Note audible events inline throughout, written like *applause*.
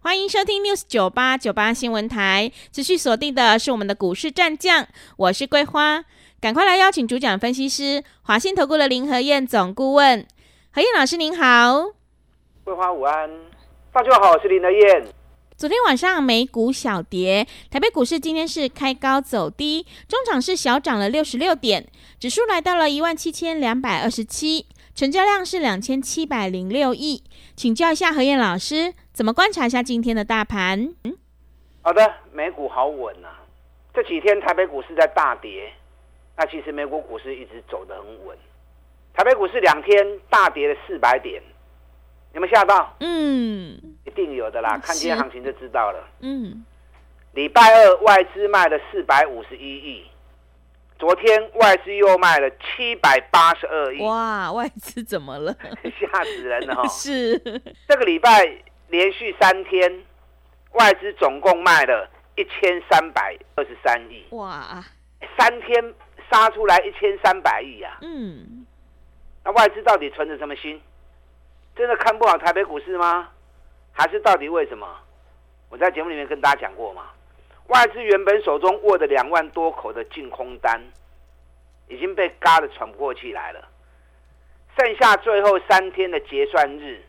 欢迎收听 News 九八九八新闻台，持续锁定的是我们的股市战将，我是桂花，赶快来邀请主讲分析师华信投顾的林和燕总顾问，何燕老师您好，桂花午安，大家好，我是林和燕。昨天晚上美股小跌，台北股市今天是开高走低，中场是小涨了六十六点，指数来到了一万七千两百二十七，成交量是两千七百零六亿，请教一下何燕老师。怎么观察一下今天的大盘？嗯，好的，美股好稳啊。这几天台北股市在大跌，那其实美股股市一直走得很稳。台北股市两天大跌了四百点，有没有吓到？嗯，一定有的啦。看今天行情就知道了。嗯，礼拜二外资卖了四百五十一亿，昨天外资又卖了七百八十二亿。哇，外资怎么了？*laughs* 吓死人了哈！*laughs* 是这个礼拜。连续三天，外资总共卖了一千三百二十三亿。哇！三天杀出来一千三百亿呀。嗯。那外资到底存着什么心？真的看不好台北股市吗？还是到底为什么？我在节目里面跟大家讲过嘛。外资原本手中握的两万多口的净空单，已经被嘎的喘不过气来了。剩下最后三天的结算日。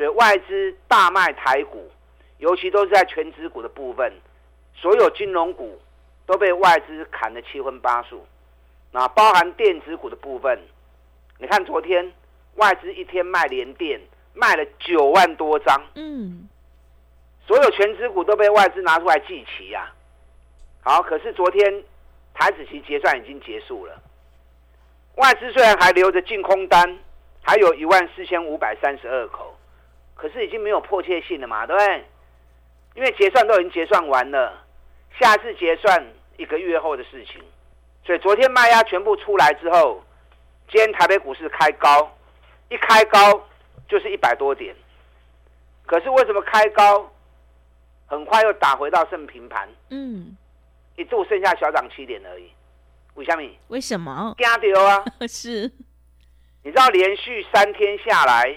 所以外资大卖台股，尤其都是在全职股的部分，所有金融股都被外资砍得七荤八素。那包含电子股的部分，你看昨天外资一天卖联电卖了九万多张，嗯，所有全职股都被外资拿出来祭旗呀。好，可是昨天台子期结算已经结束了，外资虽然还留着净空单，还有一万四千五百三十二口。可是已经没有迫切性了嘛，对不对？因为结算都已经结算完了，下次结算一个月后的事情。所以昨天卖压全部出来之后，今天台北股市开高，一开高就是一百多点。可是为什么开高很快又打回到剩平盘？嗯，一度剩下小涨七点而已。为什么？为什么？惊到啊！*laughs* 是，你知道连续三天下来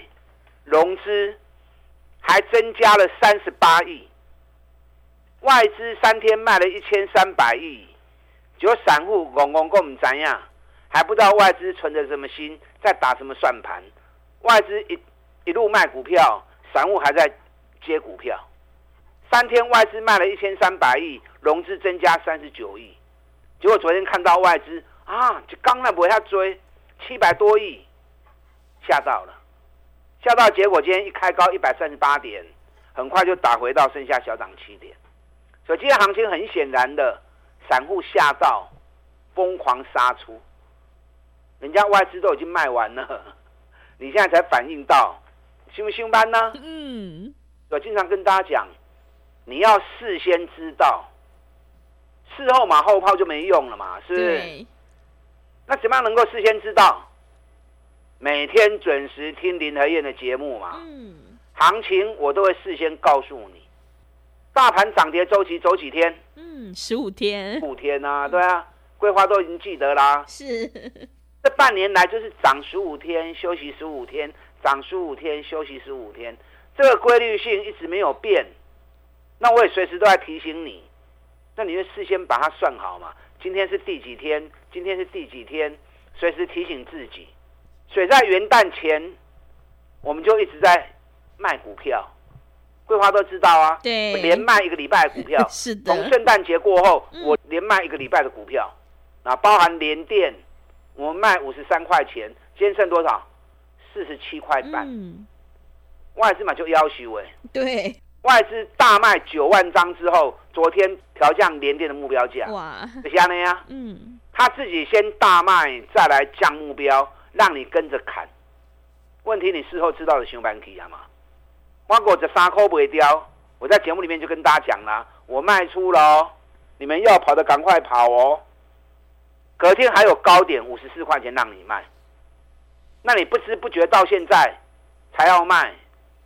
融资。还增加了三十八亿，外资三天卖了一千三百亿，结果散户公公跟我们怎样，还不知道外资存着什么心，在打什么算盘。外资一一路卖股票，散户还在接股票。三天外资卖了一千三百亿，融资增加三十九亿，结果昨天看到外资啊，就刚那不要追七百多亿，吓到了。下到结果，今天一开高一百三十八点，很快就打回到剩下小涨七点，所以今天行情很显然的，散户吓到，疯狂杀出，人家外资都已经卖完了，*laughs* 你现在才反应到，凶不凶班呢？嗯，我经常跟大家讲，你要事先知道，事后马后炮就没用了嘛，是不是？那怎么样能够事先知道？每天准时听林和燕的节目嘛，嗯，行情我都会事先告诉你。大盘涨跌周期走几天？嗯，十五天。五天啊，对啊，桂花都已经记得啦。是，这半年来就是涨十五天，休息十五天，涨十五天，休息十五天，这个规律性一直没有变。那我也随时都在提醒你，那你就事先把它算好嘛。今天是第几天？今天是第几天？随时提醒自己。所以在元旦前，我们就一直在卖股票，桂花都知道啊。对，连卖一个礼拜的股票。是的。从圣诞节过后，嗯、我连卖一个礼拜的股票，*laughs* 啊，包含联电，我们卖五十三块钱，今天剩多少？四十七块半。嗯。外资嘛就要求哎。对。外资大卖九万张之后，昨天调降联电的目标价。哇。这下呢呀？嗯。他自己先大卖，再来降目标。让你跟着砍，问题你事后知道的，熊板起啊嘛？我果这三块不会掉，我在节目里面就跟大家讲了，我卖出了，你们要跑的赶快跑哦。隔天还有高点五十四块钱让你卖，那你不知不觉到现在才要卖，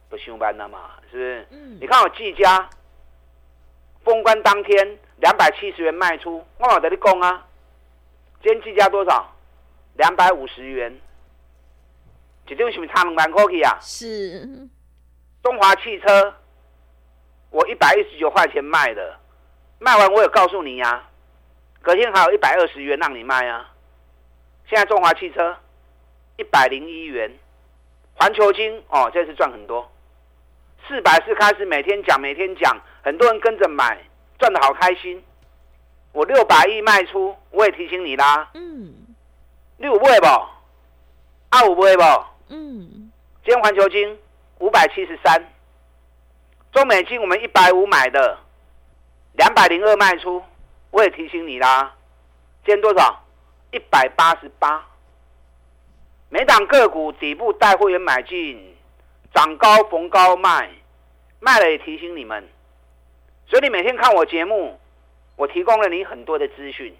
不上班了嘛？是不是？嗯。你看我季家，封关当天两百七十元卖出，我有跟你讲啊，今天技嘉多少？两百五十元，一张是不是差两万块去啊？是。中华汽车，我一百一十九块钱卖的，卖完我有告诉你呀、啊。隔天还有一百二十元让你卖啊！现在中华汽车一百零一元，环球金哦，这次赚很多，四百四开始每天讲每天讲，很多人跟着买，赚的好开心。我六百亿卖出，我也提醒你啦。嗯。你有买不？啊有买不？嗯。今天环球金五百七十三，中美金我们一百五买的，两百零二卖出。我也提醒你啦，今天多少？一百八十八。每档个股底部带会员买进，涨高逢高卖，卖了也提醒你们。所以你每天看我节目，我提供了你很多的资讯。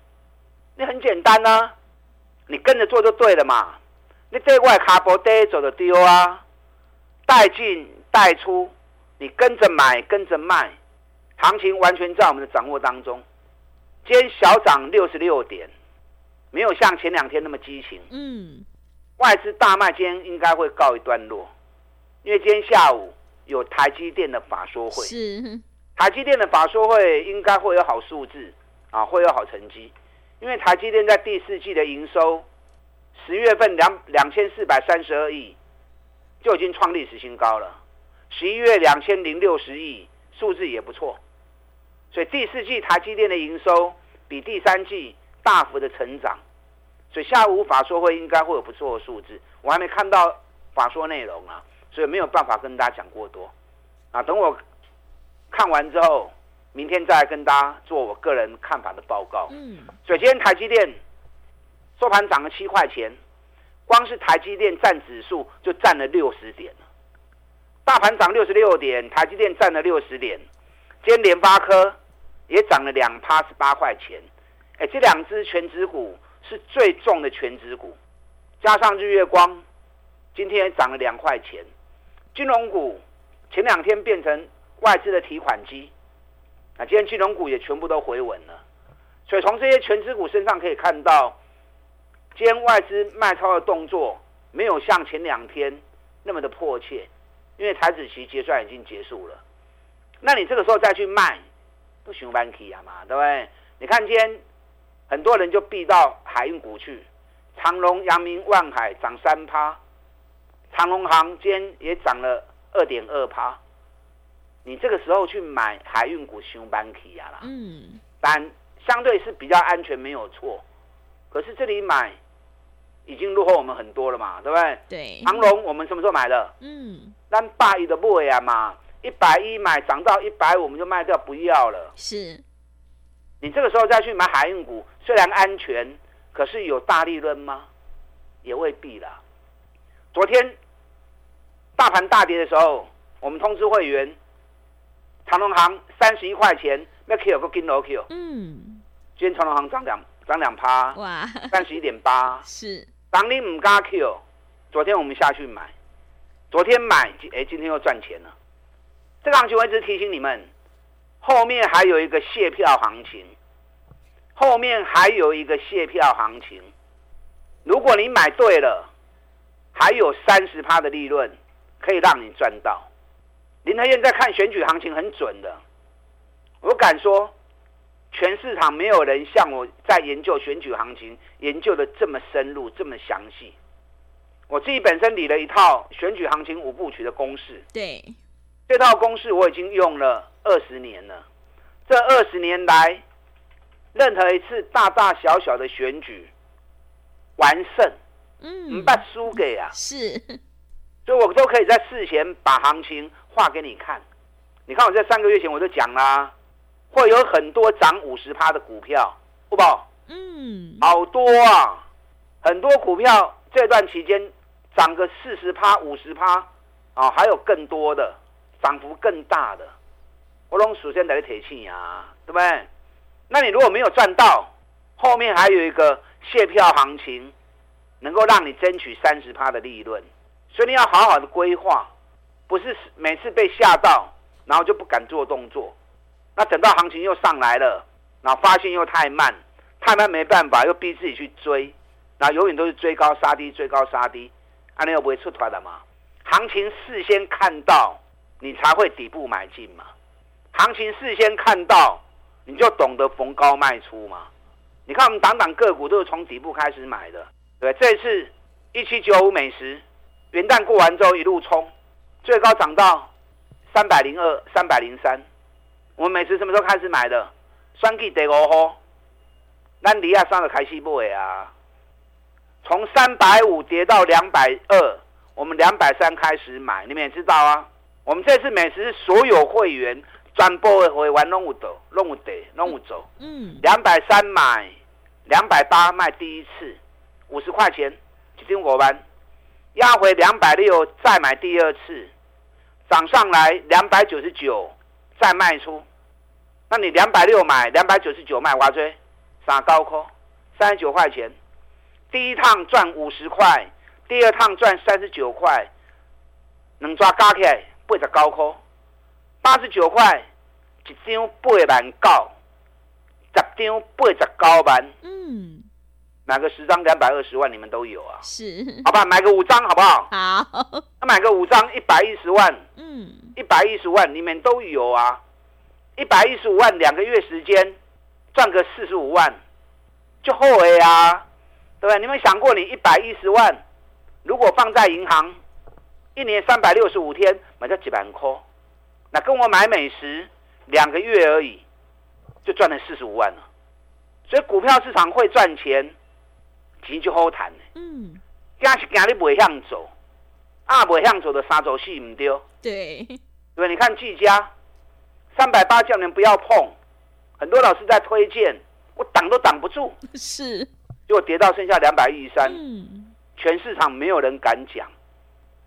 你很简单呐、啊，你跟着做就对了嘛。你对外卡波带走的丢啊，带进带出，你跟着买跟着卖，行情完全在我们的掌握当中。今天小涨六十六点，没有像前两天那么激情。嗯，外资大卖，今天应该会告一段落，因为今天下午有台积电的法说会。是，台积电的法说会应该会有好数字啊，会有好成绩，因为台积电在第四季的营收，十月份两两千四百三十二亿，就已经创历史新高了。十一月两千零六十亿，数字也不错。所以第四季台积电的营收比第三季大幅的成长，所以下午法说会应该会有不错的数字。我还没看到法说内容啊，所以没有办法跟大家讲过多。啊，等我看完之后，明天再来跟大家做我个人看法的报告。嗯。所以今天台积电收盘涨了七块钱，光是台积电占指数就占了六十点。大盘涨六十六点，台积电占了六十点。今天联发科也涨了两趴十八块钱，哎，这两只全指股是最重的全指股，加上日月光，今天也涨了两块钱。金融股前两天变成外资的提款机，啊，今天金融股也全部都回稳了。所以从这些权值股身上可以看到，今天外资卖超的动作没有像前两天那么的迫切，因为台指期结算已经结束了。那你这个时候再去卖，不行 vanky 啊嘛，对不对？你看今天很多人就避到海运股去，长荣、阳明、万海涨三趴，长荣航今天也涨了二点二趴。你这个时候去买海运股，行 van key 啊啦，嗯，但相对是比较安全，没有错。可是这里买已经落后我们很多了嘛，对不对？对。长荣我们什么时候买的？嗯，咱八一的不为啊嘛。一百一买涨到一百五，我们就卖掉不要了。是，你这个时候再去买海运股，虽然安全，可是有大利润吗？也未必啦。昨天大盘大跌的时候，我们通知会员，长隆行三十一块钱，那 Q 有个金楼 Q。嗯。今天长隆行涨两涨两趴。哇。三十一点八。*laughs* 是。当你唔加 Q，昨天我们下去买，昨天买，哎，今天又赚钱了。这个行情我一直提醒你们，后面还有一个卸票行情，后面还有一个卸票行情。如果你买对了，还有三十趴的利润可以让你赚到。林和燕在看选举行情很准的，我敢说，全市场没有人像我在研究选举行情研究的这么深入、这么详细。我自己本身理了一套选举行情五部曲的公式。对。这套公式我已经用了二十年了。这二十年来，任何一次大大小小的选举完胜，嗯，不输给啊，是，所以我都可以在事前把行情画给你看。你看我在三个月前我就讲啦，会有很多涨五十趴的股票，不宝，嗯，好多啊，很多股票这段期间涨个四十趴、五十趴啊，还有更多的。涨幅更大的，我拢首先来提醒啊，对不对？那你如果没有赚到，后面还有一个卸票行情能够让你争取三十趴的利润，所以你要好好的规划，不是每次被吓到，然后就不敢做动作。那等到行情又上来了，然后发现又太慢，太慢没办法，又逼自己去追，那永远都是追高杀低，追高杀低，啊，你又不会出团的嘛？行情事先看到，你才会底部买进嘛。行情事先看到，你就懂得逢高卖出嘛。你看我们档档个股都是从底部开始买的，对，这次一七九五美食，元旦过完之后一路冲，最高涨到三百零二、三百零三。我们美食什么时候开始买的？双 K 得五号，那离亚上的开西部位啊，从三百五跌到两百二，我们两百三开始买，你们也知道啊。我们这次美食所有会员转播的会员拢有走，弄有得，弄有走。嗯，两百三买，两百八卖第一次，五十块钱一张五万，压回两百六再买第二次，涨上来两百九十九再卖出。那你两百六买，两百九十九卖，我追，啥高科？三十九块钱，第一趟赚五十块，第二趟赚三十九块，能抓加起来八十高科，八十九块一张八万九，十张八十九万。嗯，买个十张两百二十万，你们都有啊？是，好吧，买个五张好不好？好，那买个五张一百一十万，嗯，一百一十万你们都有啊？一百一十五万，两个月时间赚个四十五万，就后悔啊，对不对？你们想过，你一百一十万，如果放在银行，一年三百六十五天，买到几万块，那跟我买美食两个月而已，就赚了四十五万了。所以股票市场会赚钱，钱就好谈。嗯，今是今日不会向走，啊，不向走的三走四唔丢。对，对，你看技嘉。三百八叫你们不要碰，很多老师在推荐，我挡都挡不住，是，结果跌到剩下两百一十三，全市场没有人敢讲，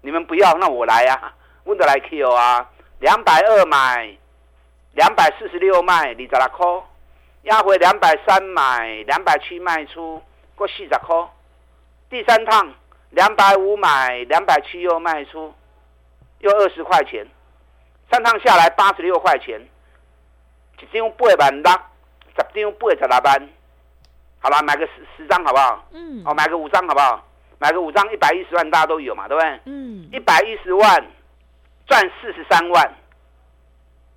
你们不要，那我来啊，问得来 Q 啊，两百二买，两百四十六卖，二十六块，压回两百三买，两百七卖出，过四十块，第三趟两百五买，两百七又卖出，又二十块钱。三趟下来八十六块钱，一张八万六，十张八十六万，好吧，买个十十张好不好？嗯。哦，买个五张好不好？买个五张一百一十万，大家都有嘛，对不对？嗯。一百一十万赚四十三万，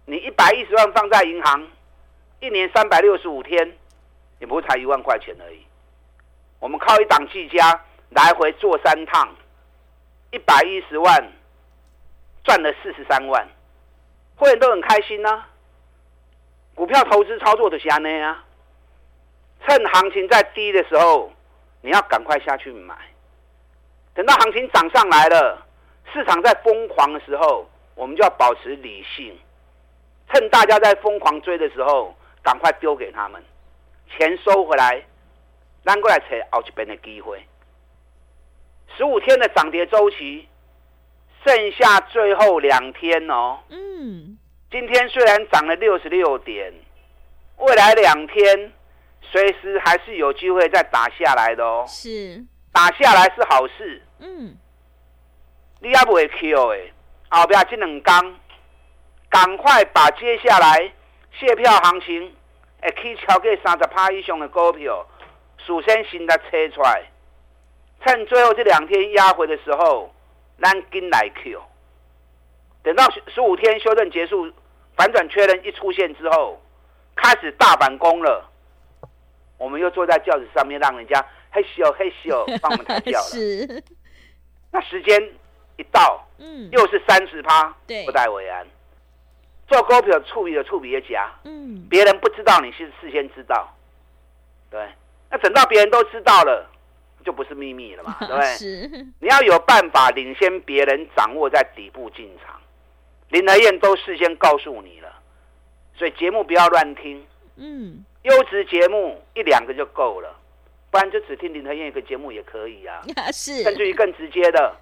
你一百一十万放在银行，一年三百六十五天，也不会才一万块钱而已。我们靠一档技嘉来回做三趟，一百一十万赚了四十三万。会员都很开心呐、股票投资操作的是安内啊，趁行情在低的时候，你要赶快下去买，等到行情涨上来了，市场在疯狂的时候，我们就要保持理性，趁大家在疯狂追的时候，赶快丢给他们，钱收回来，拿过来才后一边的机会，十五天的涨跌周期。剩下最后两天哦。嗯，今天虽然涨了六十六点，未来两天随时还是有机会再打下来的哦。是，打下来是好事。嗯，你也不会 Q 哎，后边这两天，赶快把接下来谢票行情，哎，可以超过三十趴以上的股票，首先先的车出来，趁最后这两天压回的时候。咱跟来 Q，等到十五天修正结束，反转确认一出现之后，开始大反攻了。我们又坐在轿子上面，让人家嘿咻嘿咻 *laughs* 帮我们抬轿了。是。那时间一到，嗯，又是三十趴，对，不带为安。做股票处理的处理的家，嗯，别人不知道，你是事先知道，对。那等到别人都知道了。就不是秘密了嘛，对不对？*laughs* 你要有办法领先别人，掌握在底部进场。林德燕都事先告诉你了，所以节目不要乱听。嗯。优质节目一两个就够了，不然就只听林德燕一个节目也可以 *laughs* 啊。是。甚至于更直接的，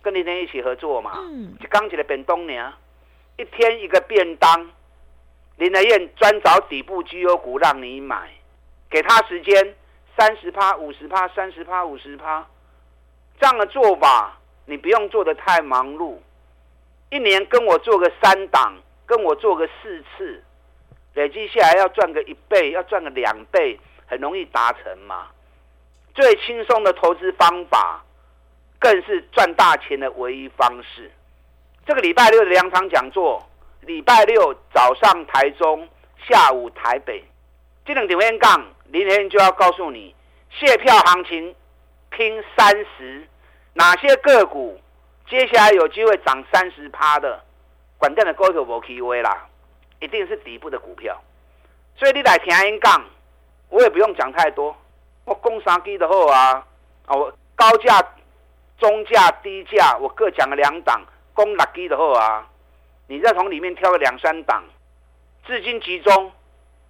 跟林和燕一起合作嘛。嗯。就刚起来便当呢，一天一个便当，林德燕专找底部绩优股让你买，给他时间。三十趴、五十趴、三十趴、五十趴，这样的做法，你不用做得太忙碌，一年跟我做个三档，跟我做个四次，累积下来要赚个一倍，要赚个两倍，很容易达成嘛。最轻松的投资方法，更是赚大钱的唯一方式。这个礼拜六的两场讲座，礼拜六早上台中，下午台北，这两点位杠，明天就要告诉你，谢票行情拼三十，哪些个股接下来有机会涨三十趴的，管电的高手无机会啦，一定是底部的股票。所以你来听一杠，我也不用讲太多，我讲三支就好啊，啊，我高价、中价、低价，我各讲了两档。攻六支的后啊，你再从里面挑个两三档，资金集中，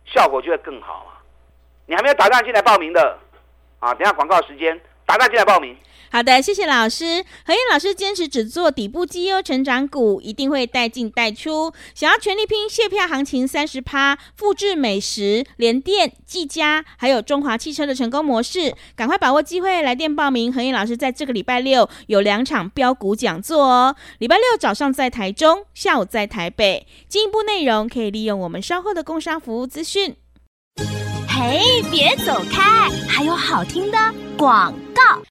效果就会更好啊！你还没有打算进来报名的啊？等下广告时间。马上进来报名。好的，谢谢老师。和彦老师坚持只做底部绩优成长股，一定会带进带出。想要全力拼谢票行情三十趴，复制美食、联电、技嘉，还有中华汽车的成功模式，赶快把握机会来电报名。和彦老师在这个礼拜六有两场标股讲座哦。礼拜六早上在台中，下午在台北。进一步内容可以利用我们稍后的工商服务资讯。嘿，别走开，还有好听的广告。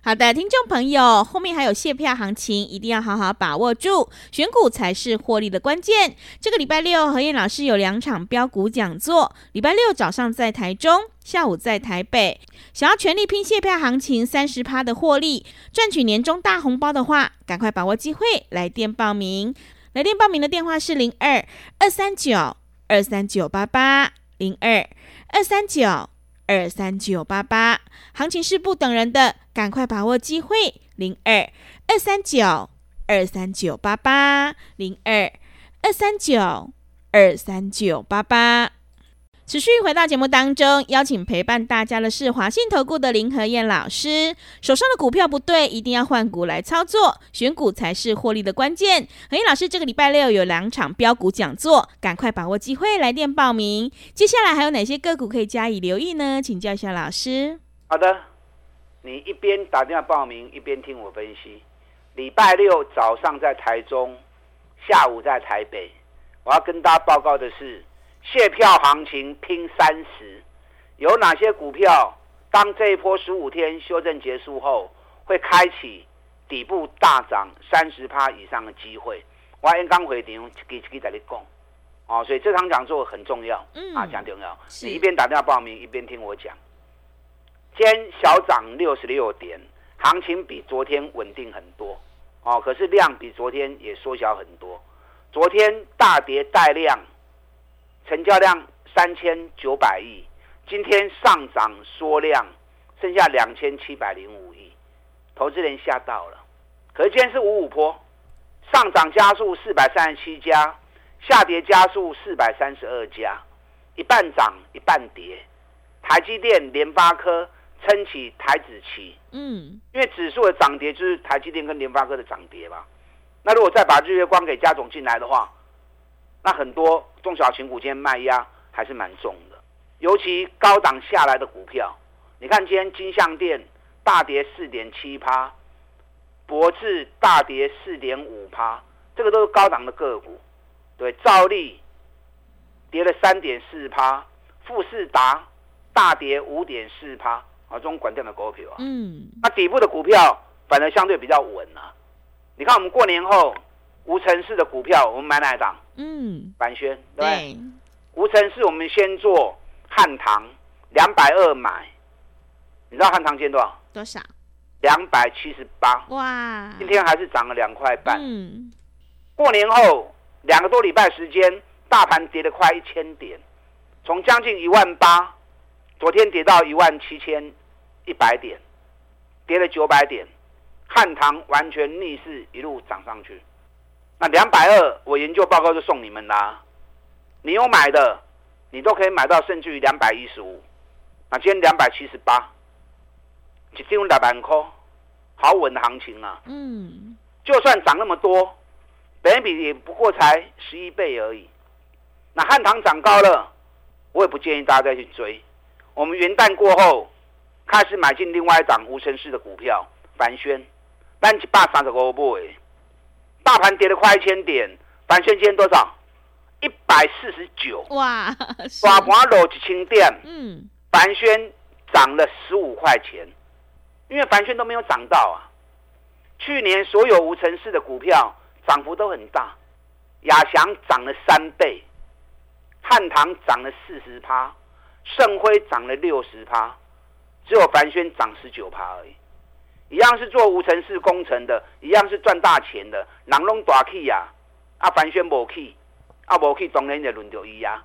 好的，听众朋友，后面还有谢票行情，一定要好好把握住，选股才是获利的关键。这个礼拜六，和彦老师有两场标股讲座，礼拜六早上在台中，下午在台北。想要全力拼谢票行情三十趴的获利，赚取年终大红包的话，赶快把握机会，来电报名。来电报名的电话是零二二三九二三九八八零二。二三九二三九八八，行情是不等人的，赶快把握机会。零二二三九二三九八八，零二二三九二三九八八。持续回到节目当中，邀请陪伴大家的是华信投顾的林和燕老师。手上的股票不对，一定要换股来操作，选股才是获利的关键。和燕老师这个礼拜六有两场标股讲座，赶快把握机会来电报名。接下来还有哪些个股可以加以留意呢？请教一下老师。好的，你一边打电话报名，一边听我分析。礼拜六早上在台中，下午在台北，我要跟大家报告的是。谢票行情拼三十，有哪些股票？当这一波十五天修正结束后，会开启底部大涨三十趴以上的机会。我刚刚回电，给给在你讲哦，所以这场讲座很重要，嗯啊，讲重要。你一边打电话报名，一边听我讲。今天小涨六十六点，行情比昨天稳定很多哦，可是量比昨天也缩小很多。昨天大跌带量。成交量三千九百亿，今天上涨缩量，剩下两千七百零五亿，投资人吓到了。可是今天是五五坡，上涨加速四百三十七家，下跌加速四百三十二家，一半涨一半跌。台积电、联发科撑起台子期，嗯，因为指数的涨跌就是台积电跟联发科的涨跌嘛。那如果再把日月光给加总进来的话，那很多中小型股今天卖压还是蛮重的，尤其高档下来的股票，你看今天金像电大跌四点七趴，博智大跌四点五趴，这个都是高档的个股。对，兆利跌了三点四趴，富士达大跌五点四趴，啊，这种管电的股票啊，嗯，那底部的股票反而相对比较稳啊。你看我们过年后。无尘市的股票，我们买哪一档？嗯，板轩对，对。无尘室我们先做汉唐，两百二买，你知道汉唐今天多少？多少？两百七十八。哇！今天还是涨了两块半。嗯。过年后两个多礼拜时间，大盘跌了快一千点，从将近一万八，昨天跌到一万七千一百点，跌了九百点，汉唐完全逆势一路涨上去。那两百二，我研究报告就送你们啦。你有买的，你都可以买到，甚至于两百一十五。那今天两百七十八，一张两百块，好稳的行情啊。嗯。就算涨那么多，本益比也不过才十一倍而已。那汉唐涨高了，我也不建议大家再去追。我们元旦过后，开始买进另外一档无尘室的股票，凡轩，单一百三十五买，大盘跌了快一千点，凡轩今天多少？一百四十九。哇，*laughs* 大盘落一千点，嗯，凡轩涨了十五块钱，因为凡轩都没有涨到啊。去年所有无城市的股票涨幅都很大，亚翔涨了三倍，汉唐涨了四十趴，盛辉涨了六十趴，只有凡轩涨十九趴而已。一样是做无尘室工程的，一样是赚大钱的，人拢大气呀，啊凡轩无起，啊无起当然就轮到伊呀。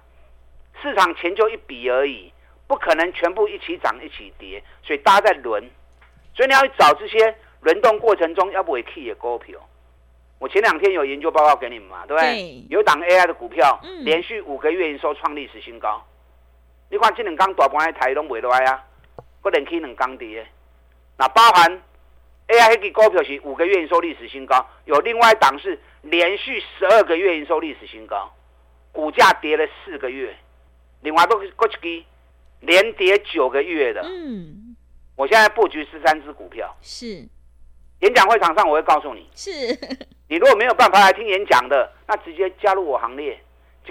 市场钱就一笔而已，不可能全部一起涨一起跌，所以大家在轮，所以你要去找这些。轮动过程中要不会 key 的股票，我前两天有研究报告给你们嘛，对不对？对有档 AI 的股票，嗯、连续五个月营收创历史新高。你看这两刚大盘的台都未落来啊，不能 key 两刚跌。那包含 AI 的股票是五个月营收历史新高，有另外一档是连续十二个月营收历史新高，股价跌了四个月。另外都是过去连跌九个月的。嗯，我现在布局十三只股票。是。演讲会场上我会告诉你，是 *laughs* 你如果没有办法来听演讲的，那直接加入我行列。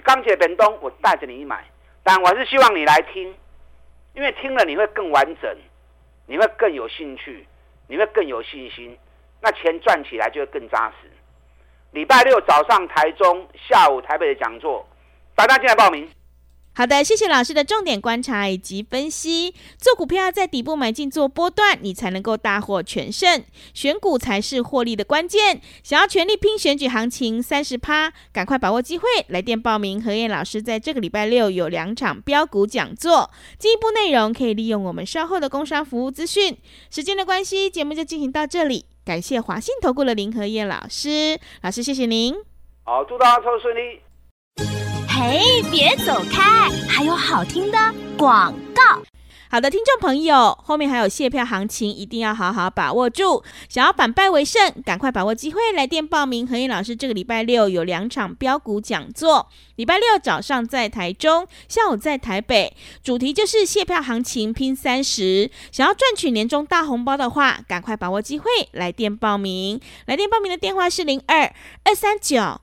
钢铁本东，我带着你买，但我还是希望你来听，因为听了你会更完整，你会更有兴趣，你会更有信心，那钱赚起来就会更扎实。礼拜六早上台中，下午台北的讲座，大家进来报名。好的，谢谢老师的重点观察以及分析。做股票在底部买进做波段，你才能够大获全胜。选股才是获利的关键。想要全力拼选举行情三十趴，赶快把握机会，来电报名。何燕老师在这个礼拜六有两场标股讲座，进一步内容可以利用我们稍后的工商服务资讯。时间的关系，节目就进行到这里。感谢华信投顾的林何燕老师，老师谢谢您。好，祝大家抽顺利。嘿，别走开！还有好听的广告。好的，听众朋友，后面还有卸票行情，一定要好好把握住。想要反败为胜，赶快把握机会，来电报名。和彦老师这个礼拜六有两场标股讲座，礼拜六早上在台中，下午在台北，主题就是卸票行情拼三十。想要赚取年终大红包的话，赶快把握机会，来电报名。来电报名的电话是零二二三九。